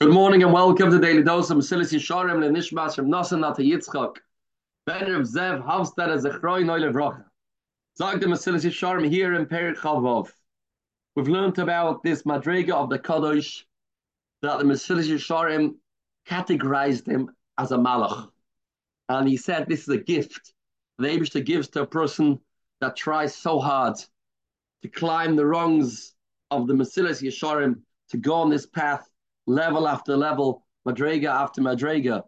Good morning and welcome to Daily Dose of Mesilas Yesharim Lenishmas from Nasan Nata Yitzchak. Ben Rav Zev Havstad as a Chroi Noile Vrocha. Zag the Mesilas Yesharim here in Perik Chavov. We've learned about this Madrega of the Kadosh that the Mesilas Yesharim categorized him as a Malach. And he said this is a gift the Abishta gives to a person that tries so hard to climb the rungs of the Mesilas Yesharim to go on this path level after level, madrega after madrega,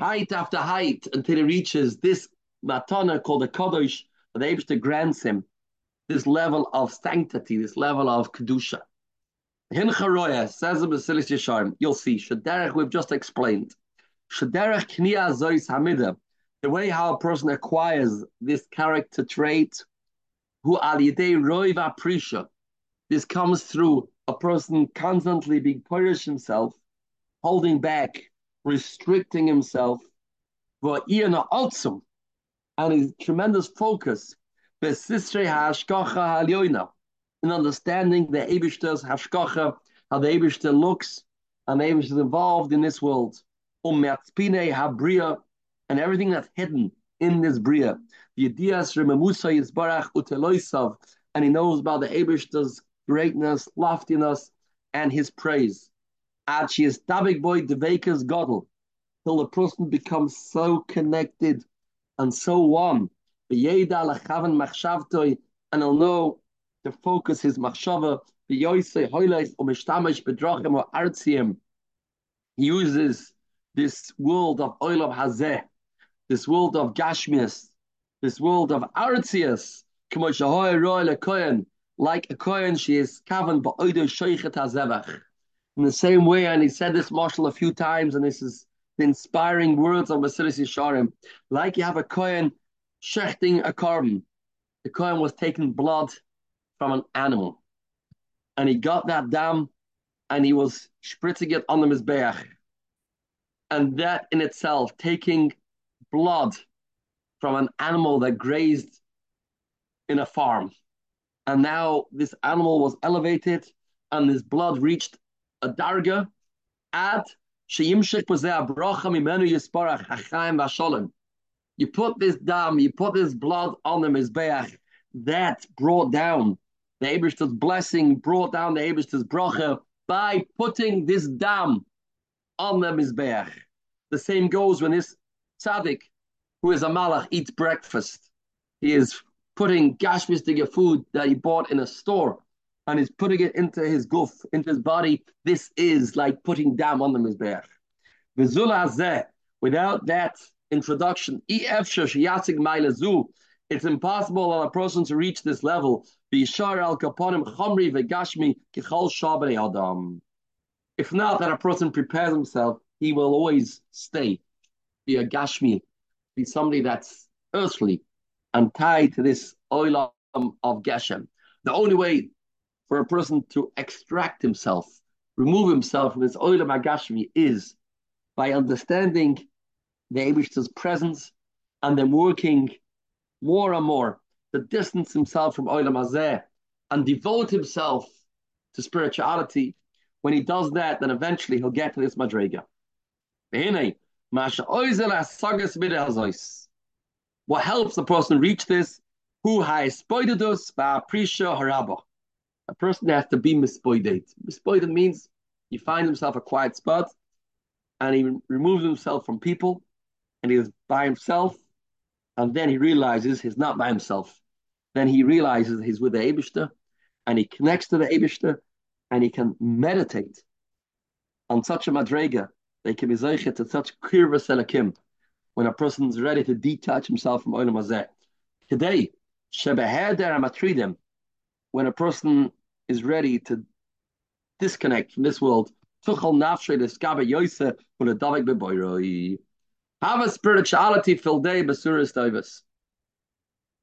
height after height, until he reaches this matana called the Kodesh, that the Abishta grants him this level of sanctity, this level of kedusha. Hincharoya says the Mesilas Yesharim. You'll see Shaderech we've just explained. Shaderech Knia zois hamida, the way how a person acquires this character trait, who al yidei roiv aprisha. This comes through a person constantly being punish himself, holding back, restricting himself, and his tremendous focus, in understanding the Ebishter's hashkacha, how the Ebishter looks, and the Ebishter is involved in this world, and everything that's hidden in this bria. And he knows about the Ebishter's greatness, loftiness, and his praise. She is dabig boy devekas godel, till the person becomes so connected and so one. And he'll know to focus his machshava. He uses this world of oil of hazeh, this world of gashmias, this world of artzias, like a kohen, she is kavan ba'oidu shoichet hazevach. In the same way, and he said this marshal a few times, and this is the inspiring words of Mesilas Yesharim. Like you have a kohen shechting a korban. The kohen was taking blood from an animal, and he got that dam, and he was spritzing it on the mizbeach. And that in itself, taking blood from an animal that grazed in a farm and now this animal was elevated and his blood reached a darga at sheyimshik bracha mimenu yisparach hachaim v'sholem. You put this dam, you put this blood on the mizbeach, that brought down the Abishta's blessing, brought down the Abishta's bracha by putting this dam on the mizbeach. The same goes when this tzaddik, who is a malach, eats breakfast. He is putting gashmistige food that he bought in a store and he's putting it into his goof, into his body. This is like putting dam on the mizbeach. Without that introduction, it's impossible for a person to reach this level. If not, that a person prepares himself, he will always stay, be a gashmi, be somebody that's earthly, and tied to this oil of Geshem. The only way for a person to extract himself, remove himself from this oil of Agashmi is by understanding the Abish's presence and then working more and more to distance himself from Olam Hazeh and devote himself to spirituality. When he does that, then eventually he'll get to this Madrega. What helps a person reach this? Who has us prisha haraba. A person has to be mispoided. Mispoided means he finds himself a quiet spot and he removes himself from people and he is by himself and then he realizes he's not by himself. Then he realizes he's with the Abishta and he connects to the Abishta and he can meditate on such a madrega. They can be zeichet to such kirva selakim when a person is ready to detach himself from Olam Hazeh. Today, Shebeheder when a person is ready to disconnect from this world. Have a spirituality filled day, Basuris Davis.